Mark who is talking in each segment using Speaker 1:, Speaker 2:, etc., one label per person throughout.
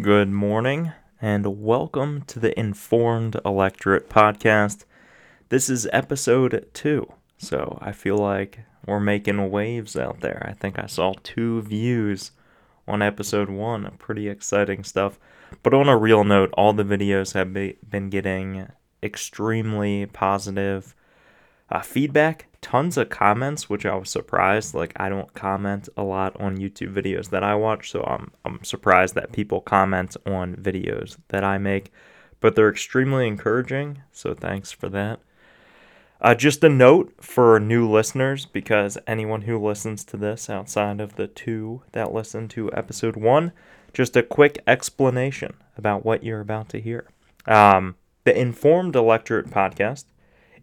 Speaker 1: Good morning, and welcome to the Informed Electorate podcast. This is episode two, so I feel like we're making waves out there. I think I saw two views on episode one. Pretty exciting stuff. But on a real note, all the videos have be- been getting extremely positive uh, feedback, tons of comments, which I was surprised. Like I don't comment a lot on YouTube videos that I watch, so I'm I'm surprised that people comment on videos that I make. But they're extremely encouraging, so thanks for that. Uh, just a note for new listeners, because anyone who listens to this outside of the two that listen to episode one, just a quick explanation about what you're about to hear. Um, the Informed Electorate podcast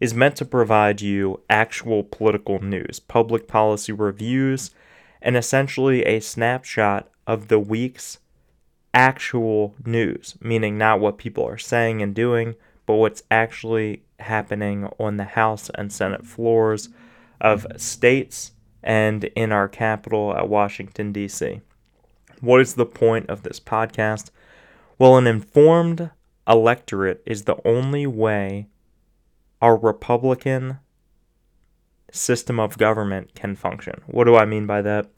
Speaker 1: is meant to provide you actual political news, public policy reviews, and essentially a snapshot of the week's actual news, meaning not what people are saying and doing, but what's actually happening on the House and Senate floors of states and in our capital at Washington, D.C. What is the point of this podcast? Well, an informed electorate is the only way our Republican system of government can function. What do I mean by that?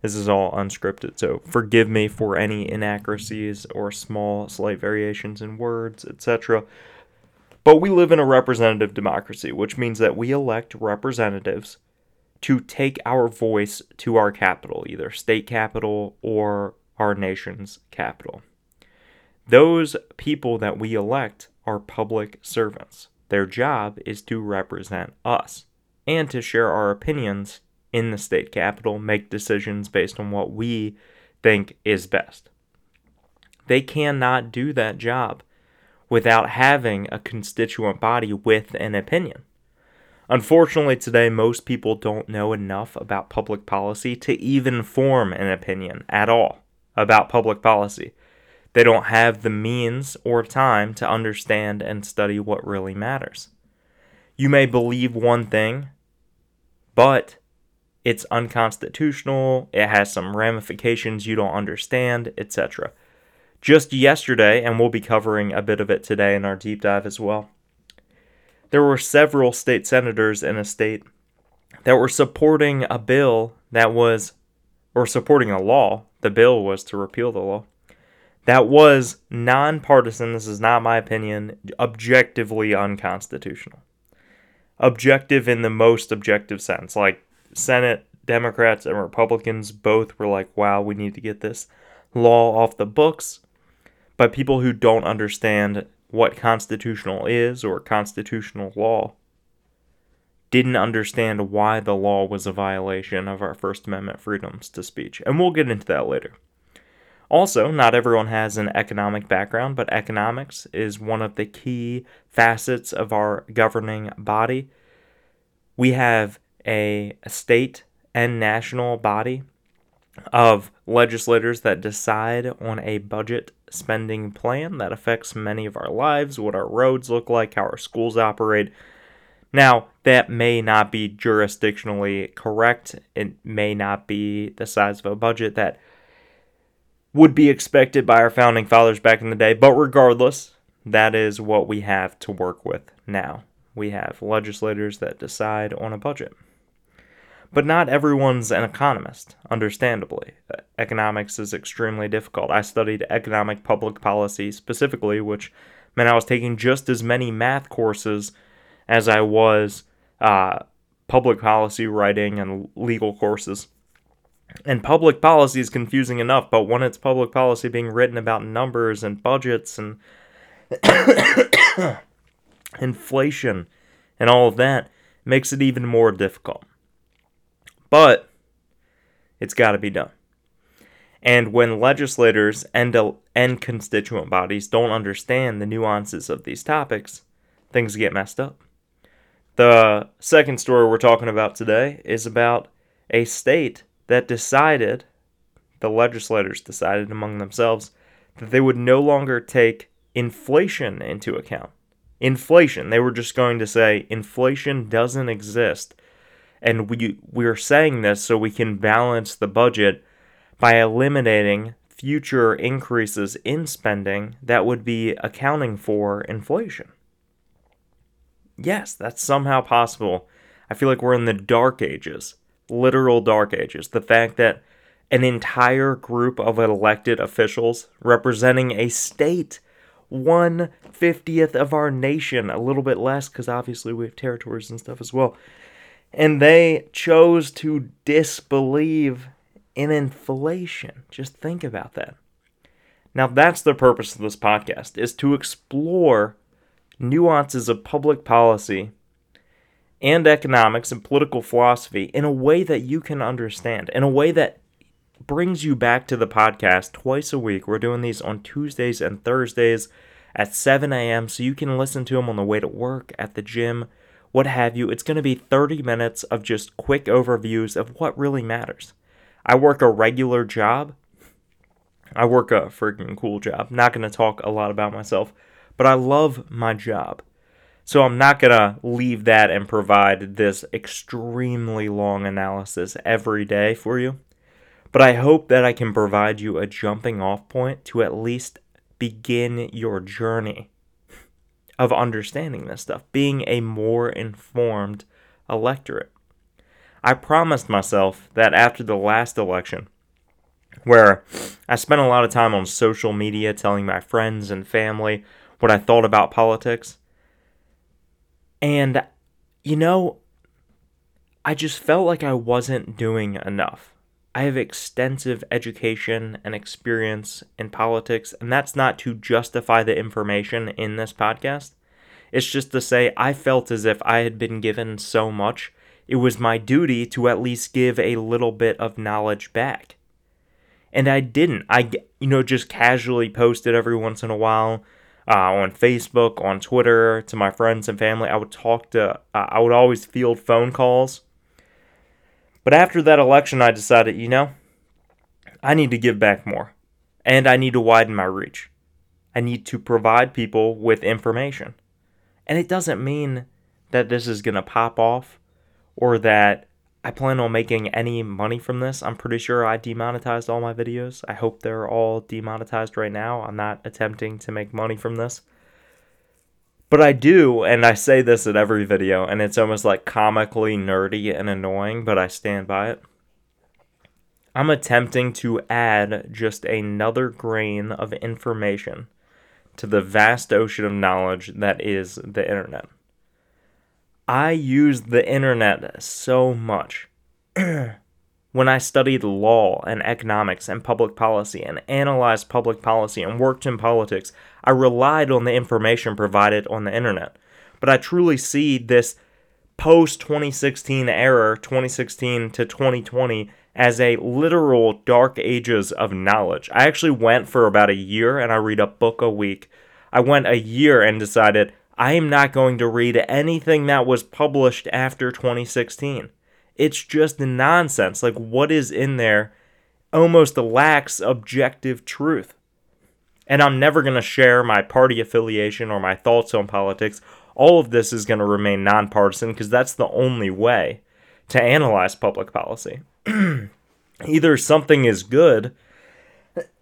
Speaker 1: This is all unscripted, so forgive me for any inaccuracies or small, slight variations in words, etc. But we live in a representative democracy, which means that we elect representatives to take our voice to our capital, either state capital or our nation's capital. Those people that we elect are public servants. Their job is to represent us and to share our opinions in the state capital, make decisions based on what we think is best. They cannot do that job without having a constituent body with an opinion. Unfortunately, today, most people don't know enough about public policy to even form an opinion at all about public policy. They don't have the means or time to understand and study what really matters. You may believe one thing, but it's unconstitutional, it has some ramifications you don't understand, etc. Just yesterday, and we'll be covering a bit of it today in our deep dive as well, there were several state senators in a state that were supporting a bill that was, or supporting a law. The bill was to repeal the law that was nonpartisan, this is not my opinion, objectively unconstitutional. Objective in the most objective sense. Like, Senate Democrats and Republicans both were like, wow, we need to get this law off the books. But people who don't understand what constitutional is or constitutional law didn't understand why the law was a violation of our First Amendment freedoms to speech. And we'll get into that later. Also, not everyone has an economic background, but economics is one of the key facets of our governing body. We have a state and national body of legislators that decide on a budget spending plan that affects many of our lives, what our roads look like, how our schools operate. Now, that may not be jurisdictionally correct. It may not be the size of a budget that would be expected by our founding fathers back in the day. But regardless, that is what we have to work with now. We have legislators that decide on a budget. But not everyone's an economist, understandably. Economics is extremely difficult. I studied economic public policy specifically, which meant I was taking just as many math courses as I was uh, public policy writing and legal courses. And public policy is confusing enough, but when it's public policy being written about numbers and budgets and inflation and all of that, makes it even more difficult. But it's got to be done. And when legislators and, and constituent bodies don't understand the nuances of these topics, things get messed up. The second story we're talking about today is about a state that decided, the legislators decided among themselves, that they would no longer take inflation into account. Inflation. They were just going to say inflation doesn't exist. And we we're saying this so we can balance the budget by eliminating future increases in spending that would be accounting for inflation. Yes, that's somehow possible. I feel like we're in the dark ages, literal dark ages. The fact that an entire group of elected officials representing a state, one fiftieth of our nation, a little bit less because obviously we have territories and stuff as well, and they chose to disbelieve in inflation. Just think about that. Now that's the purpose of this podcast is to explore nuances of public policy and economics and political philosophy in a way that you can understand, in a way that brings you back to the podcast twice a week. We're doing these on Tuesdays and Thursdays at 7 a.m. so you can listen to them on the way to work, at the gym, what have you. It's going to be 30 minutes of just quick overviews of what really matters. I work a regular job. I work a freaking cool job. Not going to talk a lot about myself, but I love my job. So I'm not going to leave that and provide this extremely long analysis every day for you. But I hope that I can provide you a jumping off point to at least begin your journey of understanding this stuff, being a more informed electorate. I promised myself that after the last election, where I spent a lot of time on social media telling my friends and family what I thought about politics, and, you know, I just felt like I wasn't doing enough. I have extensive education and experience in politics, and that's not to justify the information in this podcast. It's just to say I felt as if I had been given so much, it was my duty to at least give a little bit of knowledge back. And I didn't. I, you know, just casually posted every once in a while uh, on Facebook, on Twitter, to my friends and family. I would talk to, uh, I would always field phone calls. But after that election, I decided, you know, I need to give back more. And I need to widen my reach. I need to provide people with information. And it doesn't mean that this is going to pop off or that I plan on making any money from this. I'm pretty sure I demonetized all my videos. I hope they're all demonetized right now. I'm not attempting to make money from this. But I do, and I say this at every video, and it's almost like comically nerdy and annoying, but I stand by it. I'm attempting to add just another grain of information to the vast ocean of knowledge that is the internet. I used the internet so much. when I studied law and economics and public policy and analyzed public policy and worked in politics, I relied on the information provided on the internet. But I truly see this post 2016 era, 2016 to 2020, as a literal dark ages of knowledge. I actually went for about a year and I read a book a week. I went a year and decided I am not going to read anything that was published after 2016. It's just nonsense. Like, what is in there almost lacks objective truth. And I'm never going to share my party affiliation or my thoughts on politics. All of this is going to remain nonpartisan because that's the only way to analyze public policy. Either something is good,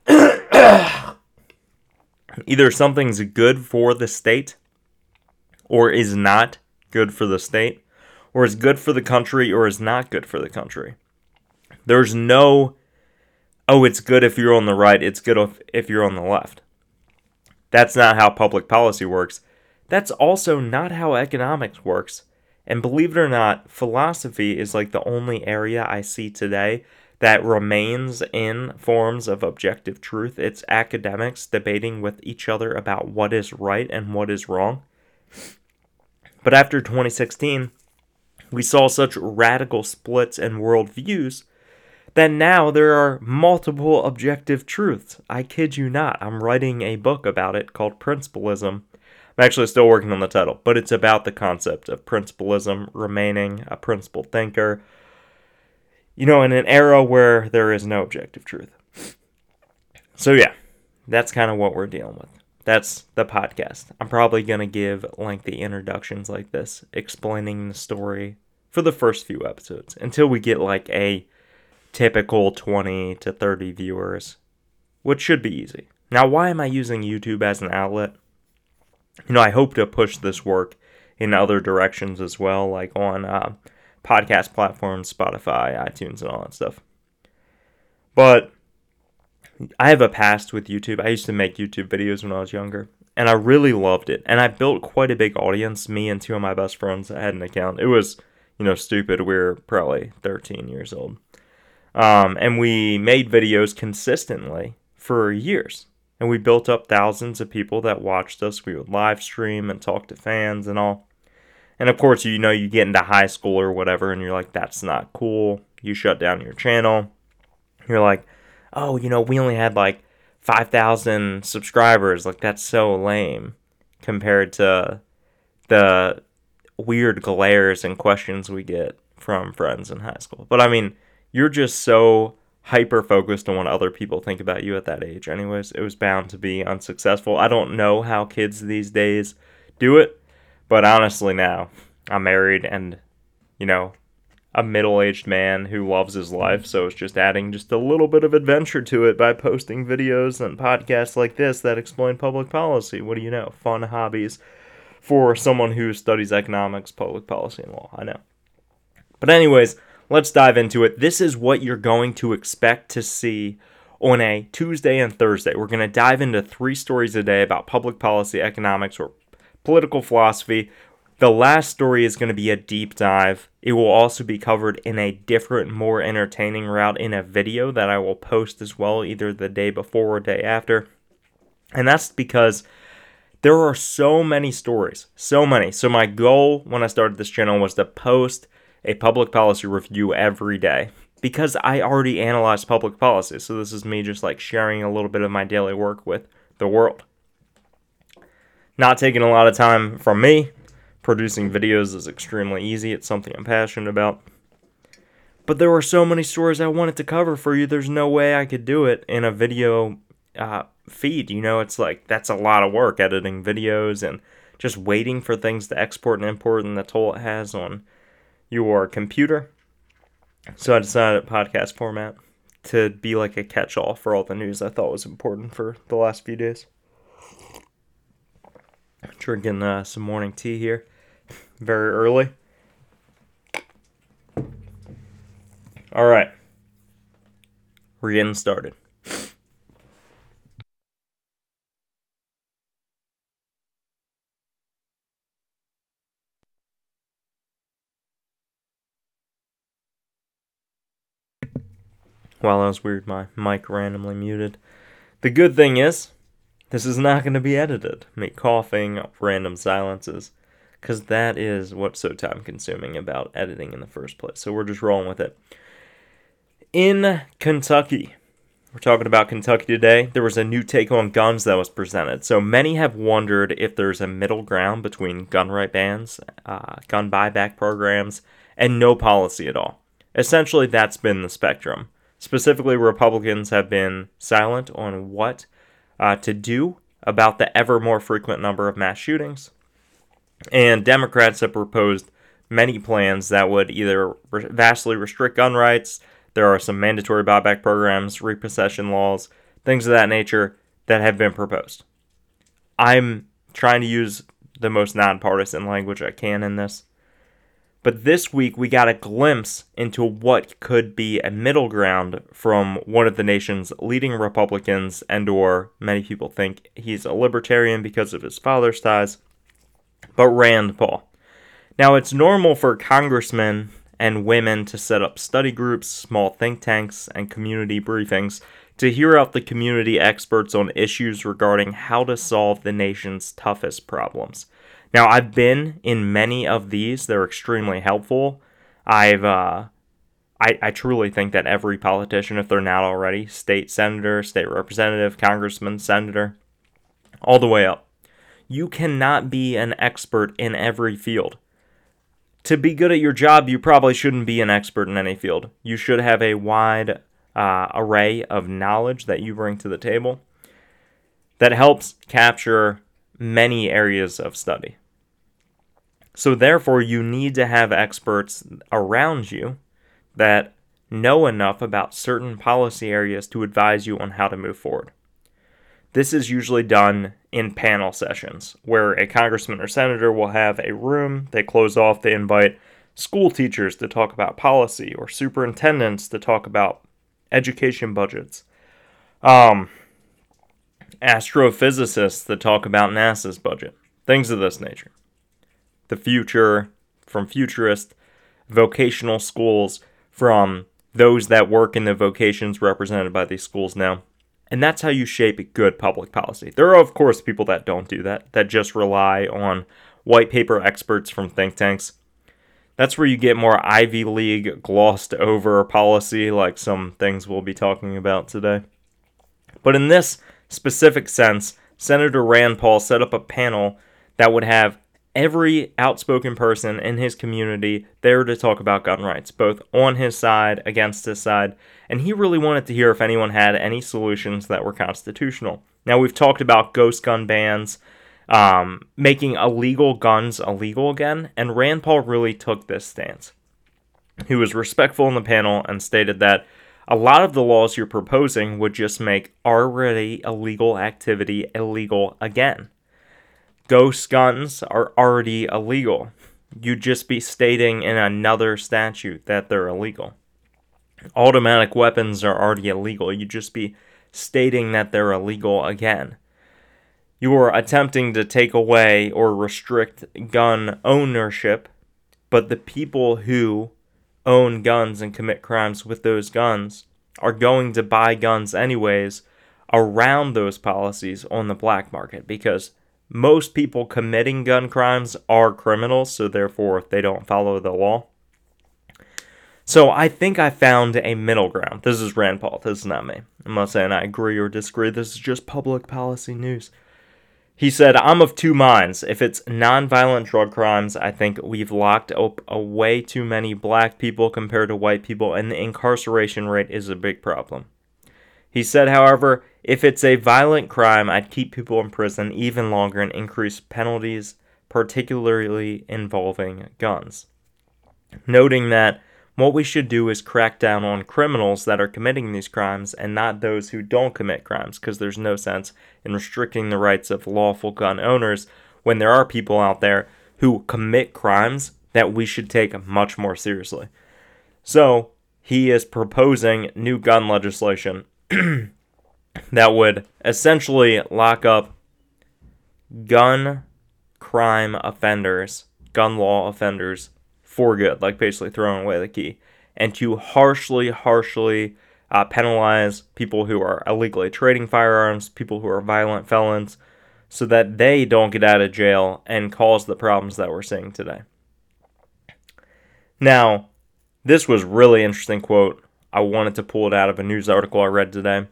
Speaker 1: either something's good for the state or is not good for the state, or is good for the country or is not good for the country. There's no, oh, it's good if you're on the right, it's good if, if you're on the left. That's not how public policy works. That's also not how economics works. And believe it or not, philosophy is like the only area I see today that remains in forms of objective truth. It's academics debating with each other about what is right and what is wrong. But after 2016, we saw such radical splits in worldviews that now there are multiple objective truths. I kid you not. I'm writing a book about it called Principlism. I'm actually still working on the title, but it's about the concept of principlism, remaining a principled thinker, you know, in an era where there is no objective truth. So, yeah, that's kind of what we're dealing with that's the podcast. I'm probably going to give lengthy introductions like this, explaining the story for the first few episodes until we get like a typical 20 to 30 viewers which should be easy. Now, why am I using YouTube as an outlet? You know, I hope to push this work in other directions as well, like on uh, podcast platforms, Spotify, iTunes, and all that stuff. But I have a past with YouTube. I used to make YouTube videos when I was younger, and I really loved it. And I built quite a big audience. Me and two of my best friends had an account. It was, you know, stupid. We were probably 13 years old. Um, and we made videos consistently for years. And we built up thousands of people that watched us. We would live stream and talk to fans and all. And of course, you know, you get into high school or whatever, and you're like, that's not cool. You shut down your channel. You're like, oh, you know, we only had like 5,000 subscribers. Like, that's so lame compared to the weird glares and questions we get from friends in high school. But I mean, you're just so hyper focused on what other people think about you at that age. Anyways, it was bound to be unsuccessful. I don't know how kids these days do it, but honestly, now I'm married and, you know, a middle aged man who loves his life, so it's just adding just a little bit of adventure to it by posting videos and podcasts like this that explain public policy. What do you know? Fun hobbies for someone who studies economics, public policy, and law. I know. But, anyways, let's dive into it. This is what you're going to expect to see on a Tuesday and Thursday. We're going to dive into three stories a day about public policy, economics, or political philosophy. The last story is going to be a deep dive. It will also be covered in a different, more entertaining route in a video that I will post as well, either the day before or day after. And that's because there are so many stories, so many. So, my goal when I started this channel was to post a public policy review every day because I already analyzed public policy. So this is me just like sharing a little bit of my daily work with the world. Not taking a lot of time from me. Producing videos is extremely easy. It's something I'm passionate about. But there were so many stories I wanted to cover for you. There's no way I could do it in a video uh, feed. You know, it's like that's a lot of work editing videos and just waiting for things to export and import and the toll it has on your computer. So I decided a podcast format to be like a catch all for all the news I thought was important for the last few days. Drinking uh, some morning tea here, very early. All right, we're getting started. Wow, that was weird. My mic randomly muted. The good thing is, this is not going to be edited. Me coughing, random silences, because that is what's so time consuming about editing in the first place. So we're just rolling with it. In Kentucky, we're talking about Kentucky today. There was a new take on guns that was presented. So many have wondered if there's a middle ground between gun right bans, uh, gun buyback programs, and no policy at all. Essentially, that's been the spectrum. Specifically, Republicans have been silent on what uh, to do about the ever more frequent number of mass shootings. And Democrats have proposed many plans that would either vastly restrict gun rights, there are some mandatory buyback programs, repossession laws, things of that nature that have been proposed. I'm trying to use the most nonpartisan language I can in this. But this week we got a glimpse into what could be a middle ground from one of the nation's leading Republicans and or many people think he's a libertarian because of his father's ties, but Rand Paul. Now it's normal for congressmen and women to set up study groups, small think tanks, and community briefings to hear out the community experts on issues regarding how to solve the nation's toughest problems. Now, I've been in many of these. They're extremely helpful. I've, uh, I, I truly think that every politician, if they're not already, state senator, state representative, congressman, senator, all the way up, you cannot be an expert in every field. To be good at your job, you probably shouldn't be an expert in any field. You should have a wide uh, array of knowledge that you bring to the table that helps capture many areas of study. So, therefore, you need to have experts around you that know enough about certain policy areas to advise you on how to move forward. This is usually done in panel sessions where a congressman or senator will have a room, they close off, they invite school teachers to talk about policy or superintendents to talk about education budgets. Um, astrophysicists that talk about NASA's budget, things of this nature. The future from futurist vocational schools from those that work in the vocations represented by these schools now. And that's how you shape good public policy. There are, of course, people that don't do that, that just rely on white paper experts from think tanks. That's where you get more Ivy League glossed over policy, like some things we'll be talking about today. But in this specific sense, Senator Rand Paul set up a panel that would have every outspoken person in his community there to talk about gun rights, both on his side, against his side, and he really wanted to hear if anyone had any solutions that were constitutional. Now, we've talked about ghost gun bans, um, making illegal guns illegal again, and Rand Paul really took this stance. He was respectful in the panel and stated that a lot of the laws you're proposing would just make already illegal activity illegal again ghost guns are already illegal. You'd just be stating in another statute that they're illegal. Automatic weapons are already illegal. You'd just be stating that they're illegal again. You are attempting to take away or restrict gun ownership, but the people who own guns and commit crimes with those guns are going to buy guns anyways around those policies on the black market because most people committing gun crimes are criminals, so therefore they don't follow the law. So I think I found a middle ground. This is Rand Paul. This is not me. I'm not saying I agree or disagree. This is just public policy news. He said, I'm of two minds. If it's nonviolent drug crimes, I think we've locked up a way too many black people compared to white people, and the incarceration rate is a big problem. He said, however, if it's a violent crime, I'd keep people in prison even longer and increase penalties, particularly involving guns. Noting that what we should do is crack down on criminals that are committing these crimes and not those who don't commit crimes, because there's no sense in restricting the rights of lawful gun owners when there are people out there who commit crimes that we should take much more seriously. So, he is proposing new gun legislation that would essentially lock up gun crime offenders, gun law offenders for good, like basically throwing away the key, and to harshly, harshly uh, penalize people who are illegally trading firearms, people who are violent felons, so that they don't get out of jail and cause the problems that we're seeing today. Now, this was really interesting quote. I wanted to pull it out of a news article I read today.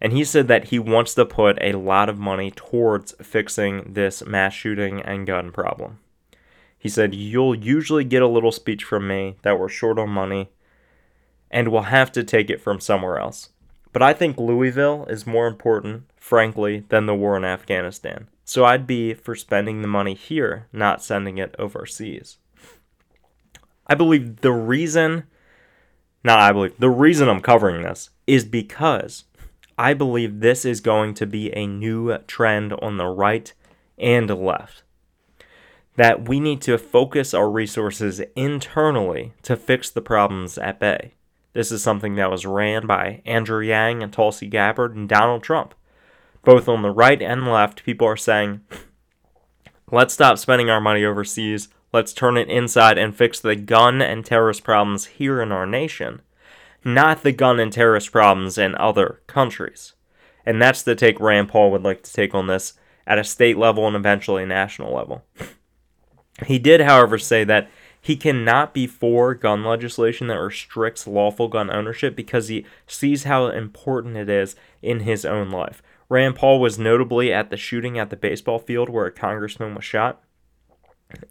Speaker 1: And he said that he wants to put a lot of money towards fixing this mass shooting and gun problem. He said, You'll usually get a little speech from me that we're short on money and we'll have to take it from somewhere else. But I think Louisville is more important, frankly, than the war in Afghanistan. So I'd be for spending the money here, not sending it overseas. I believe the reason, not I believe, the reason I'm covering this is because I believe this is going to be a new trend on the right and left. That we need to focus our resources internally to fix the problems at bay. This is something that was ran by Andrew Yang and Tulsi Gabbard and Donald Trump. Both on the right and left, people are saying, let's stop spending our money overseas, let's turn it inside and fix the gun and terrorist problems here in our nation not the gun and terrorist problems in other countries. And that's the take Rand Paul would like to take on this at a state level and eventually a national level. He did, however, say that he cannot be for gun legislation that restricts lawful gun ownership because he sees how important it is in his own life. Rand Paul was notably at the shooting at the baseball field where a congressman was shot,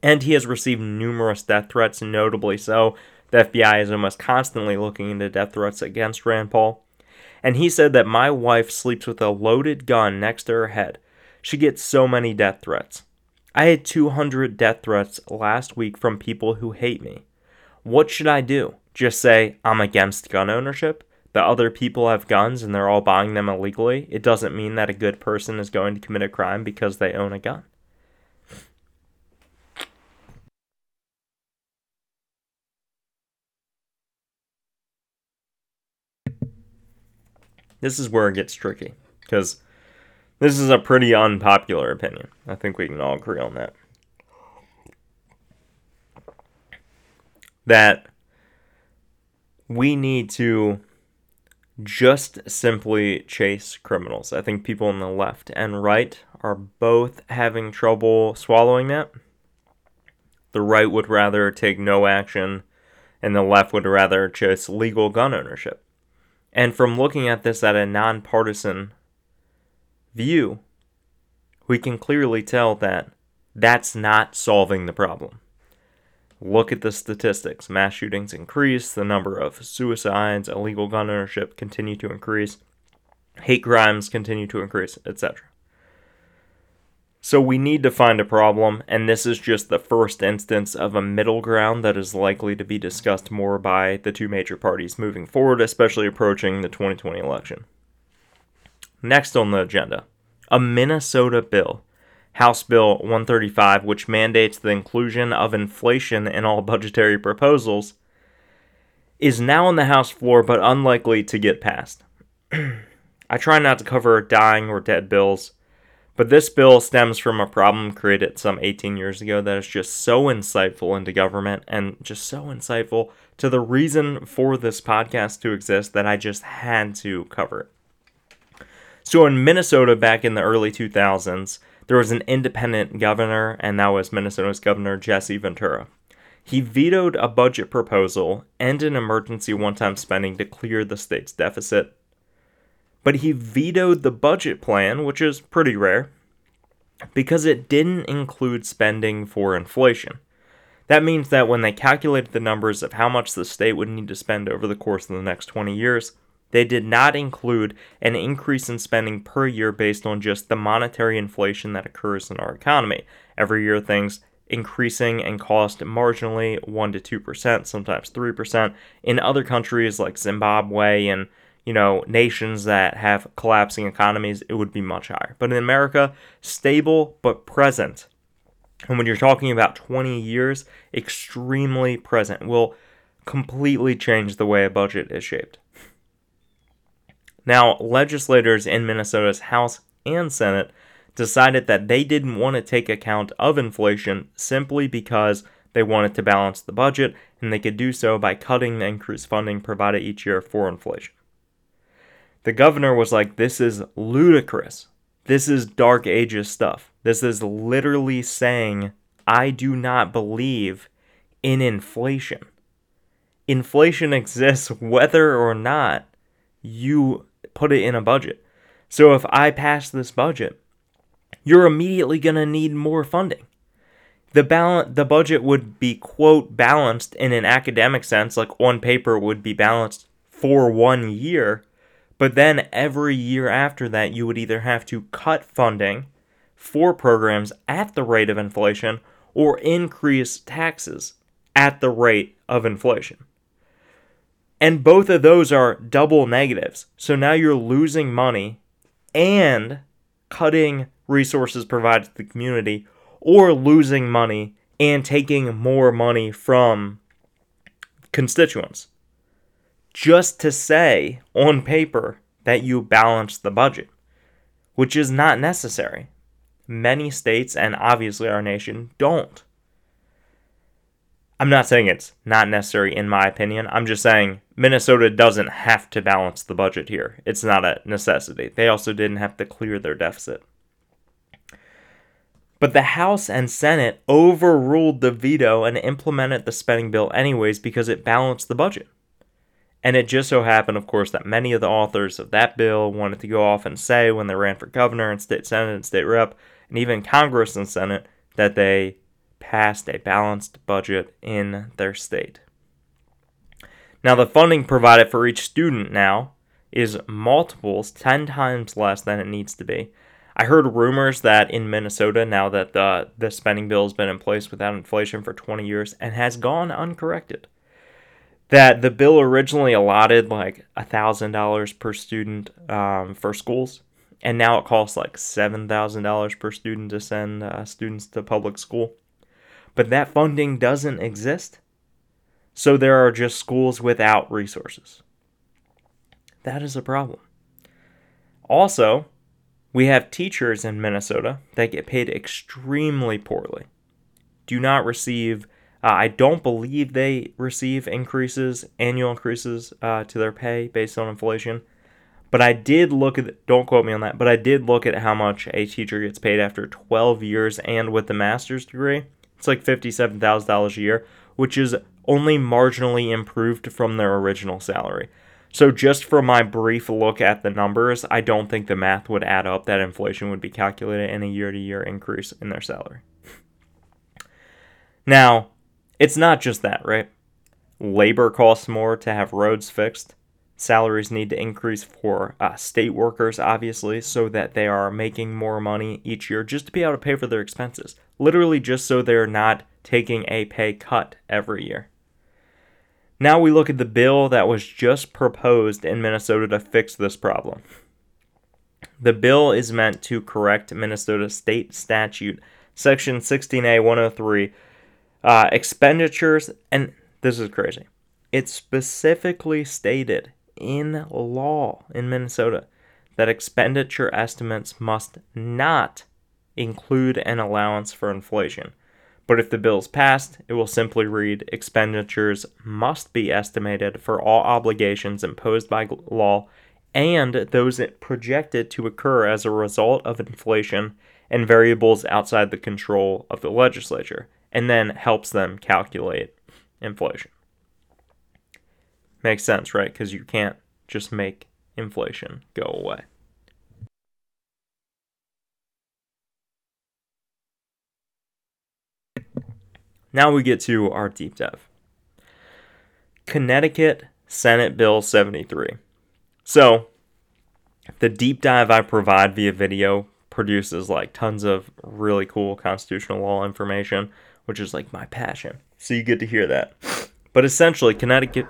Speaker 1: and he has received numerous death threats, notably so the FBI is almost constantly looking into death threats against Rand Paul. And he said that my wife sleeps with a loaded gun next to her head. She gets so many death threats. I had 200 death threats last week from people who hate me. What should I do? just say, I'm against gun ownership, the other people have guns and they're all buying them illegally, it doesn't mean that a good person is going to commit a crime because they own a gun. This is where it gets tricky because this is a pretty unpopular opinion. I think we can all agree on that. That we need to just simply chase criminals. I think people on the left and right are both having trouble swallowing that. The right would rather take no action, and the left would rather chase legal gun ownership. And from looking at this at a nonpartisan view, we can clearly tell that that's not solving the problem. Look at the statistics. Mass shootings increase, the number of suicides, illegal gun ownership continue to increase, hate crimes continue to increase, etc. So we need to find a problem, and this is just the first instance of a middle ground that is likely to be discussed more by the two major parties moving forward, especially approaching the 2020 election. Next on the agenda, a Minnesota bill House Bill 135, which mandates the inclusion of inflation in all budgetary proposals, is now on the House floor but unlikely to get passed. I try not to cover dying or dead bills, but this bill stems from a problem created some 18 years ago that is just so insightful into government and just so insightful to the reason for this podcast to exist that I just had to cover it. So, in Minnesota back in the early 2000s, there was an independent governor, and that was Minnesota's Governor Jesse Ventura. He vetoed a budget proposal and an emergency one time spending to clear the state's deficit. But he vetoed the budget plan, which is pretty rare, because it didn't include spending for inflation. That means that when they calculated the numbers of how much the state would need to spend over the course of the next 20 years, they did not include an increase in spending per year based on just the monetary inflation that occurs in our economy. Every year, things increasing and cost marginally 1 to 2%, sometimes 3%. In other countries like Zimbabwe and you know, nations that have collapsing economies, it would be much higher. But in America, stable but present. And when you're talking about 20 years, extremely present will completely change the way a budget is shaped. Now, legislators in Minnesota's House and Senate decided that they didn't want to take account of inflation simply because they wanted to balance the budget, and they could do so by cutting the increased funding provided each year for inflation. The governor was like, This is ludicrous. This is Dark Ages stuff. This is literally saying, I do not believe in inflation. Inflation exists whether or not you put it in a budget. So if I pass this budget, you're immediately going to need more funding. The balance the budget would be quote balanced in an academic sense like on paper would be balanced for 1 year, but then every year after that you would either have to cut funding for programs at the rate of inflation or increase taxes at the rate of inflation. And both of those are double negatives. So now you're losing money and cutting resources provided to the community, or losing money and taking more money from constituents. Just to say on paper that you balance the budget, which is not necessary. Many states, and obviously our nation, don't. I'm not saying it's not necessary in my opinion. I'm just saying Minnesota doesn't have to balance the budget here. It's not a necessity. They also didn't have to clear their deficit. But the House and Senate overruled the veto and implemented the spending bill anyways because it balanced the budget. And it just so happened, of course, that many of the authors of that bill wanted to go off and say when they ran for governor and state senate and state rep, and even Congress and Senate, that they passed a balanced budget in their state. Now, the funding provided for each student now is multiples, 10 times less than it needs to be. I heard rumors that in Minnesota, now that the, the spending bill has been in place without inflation for 20 years and has gone uncorrected, that the bill originally allotted like $1,000 per student um, for schools, and now it costs like $7,000 per student to send uh, students to public school. But that funding doesn't exist, so there are just schools without resources. That is a problem. Also, we have teachers in Minnesota that get paid extremely poorly, do not receive uh, I don't believe they receive increases, annual increases uh, to their pay based on inflation. But I did look at, don't quote me on that, but I did look at how much a teacher gets paid after 12 years and with the master's degree. It's like $57,000 a year, which is only marginally improved from their original salary. So, just from my brief look at the numbers, I don't think the math would add up that inflation would be calculated in a year to year increase in their salary. Now, it's not just that, right? Labor costs more to have roads fixed. Salaries need to increase for uh, state workers, obviously, so that they are making more money each year just to be able to pay for their expenses. Literally, just so they're not taking a pay cut every year. Now we look at the bill that was just proposed in Minnesota to fix this problem. The bill is meant to correct Minnesota state statute, section 16A 103, uh, expenditures, and this is crazy. It specifically stated in law in Minnesota that expenditure estimates must not include an allowance for inflation. But if the bill is passed, it will simply read expenditures must be estimated for all obligations imposed by law and those projected to occur as a result of inflation and variables outside the control of the legislature and then helps them calculate inflation. Makes sense, right? Because you can't just make inflation go away. Now we get to our deep dive. Connecticut Senate Bill 73. So, the deep dive I provide via video produces like tons of really cool constitutional law information which is like my passion. So you get to hear that. But essentially, Connecticut.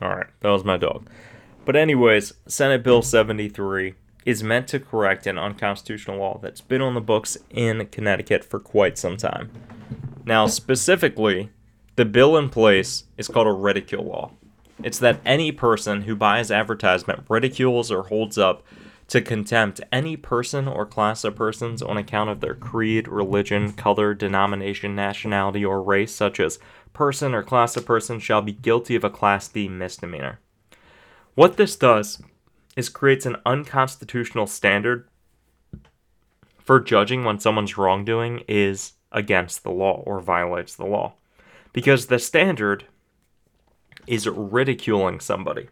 Speaker 1: Alright, that was my dog. But, anyways, Senate Bill 73 is meant to correct an unconstitutional law that's been on the books in Connecticut for quite some time. Now, specifically, the bill in place is called a ridicule law. It's that any person who buys advertisement ridicules or holds up to contempt any person or class of persons on account of their creed, religion, color, denomination, nationality, or race, such as person or class of persons, shall be guilty of a Class D misdemeanor. What this does is creates an unconstitutional standard for judging when someone's wrongdoing is against the law or violates the law because the standard is ridiculing somebody.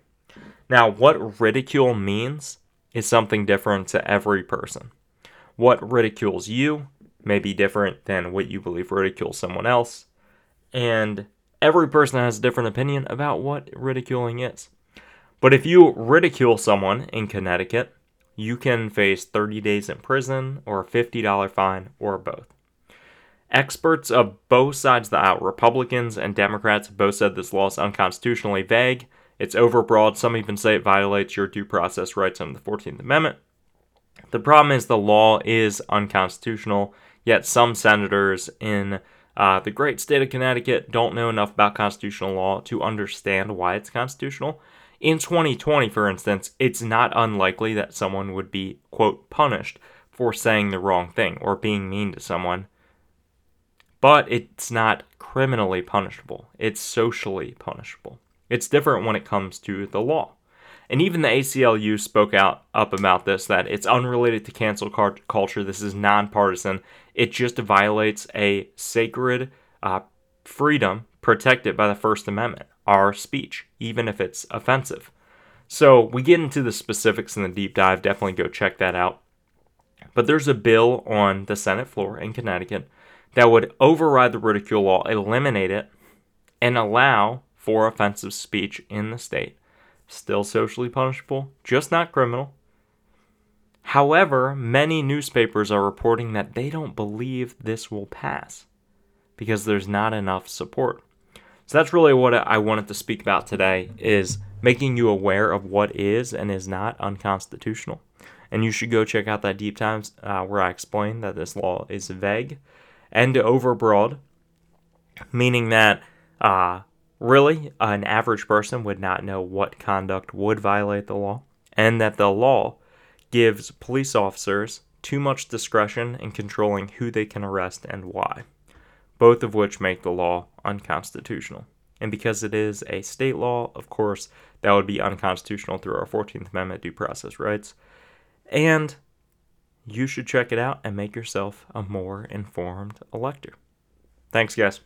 Speaker 1: Now, what ridicule means is something different to every person. What ridicules you may be different than what you believe ridicules someone else, and every person has a different opinion about what ridiculing is. But if you ridicule someone in Connecticut, you can face 30 days in prison or a $50 fine or both. Experts of both sides of the aisle, Republicans and Democrats, both said this law is unconstitutionally vague. It's overbroad. Some even say it violates your due process rights under the 14th Amendment. The problem is the law is unconstitutional, yet some senators in uh, the great state of Connecticut don't know enough about constitutional law to understand why it's constitutional. In 2020, for instance, it's not unlikely that someone would be, quote, punished for saying the wrong thing or being mean to someone but it's not criminally punishable. It's socially punishable. It's different when it comes to the law. And even the ACLU spoke out up about this that it's unrelated to cancel culture. This is nonpartisan. It just violates a sacred uh, freedom protected by the First Amendment, our speech, even if it's offensive. So we get into the specifics in the deep dive. Definitely go check that out. But there's a bill on the Senate floor in Connecticut that would override the ridicule law, eliminate it, and allow for offensive speech in the state still socially punishable, just not criminal. However, many newspapers are reporting that they don't believe this will pass because there's not enough support. So that's really what I wanted to speak about today is making you aware of what is and is not unconstitutional. And you should go check out that deep times uh, where I explain that this law is vague and overbroad, meaning that uh, really an average person would not know what conduct would violate the law, and that the law gives police officers too much discretion in controlling who they can arrest and why, both of which make the law unconstitutional. And because it is a state law, of course, that would be unconstitutional through our 14th Amendment due process rights. And you should check it out and make yourself a more informed elector. Thanks, guys.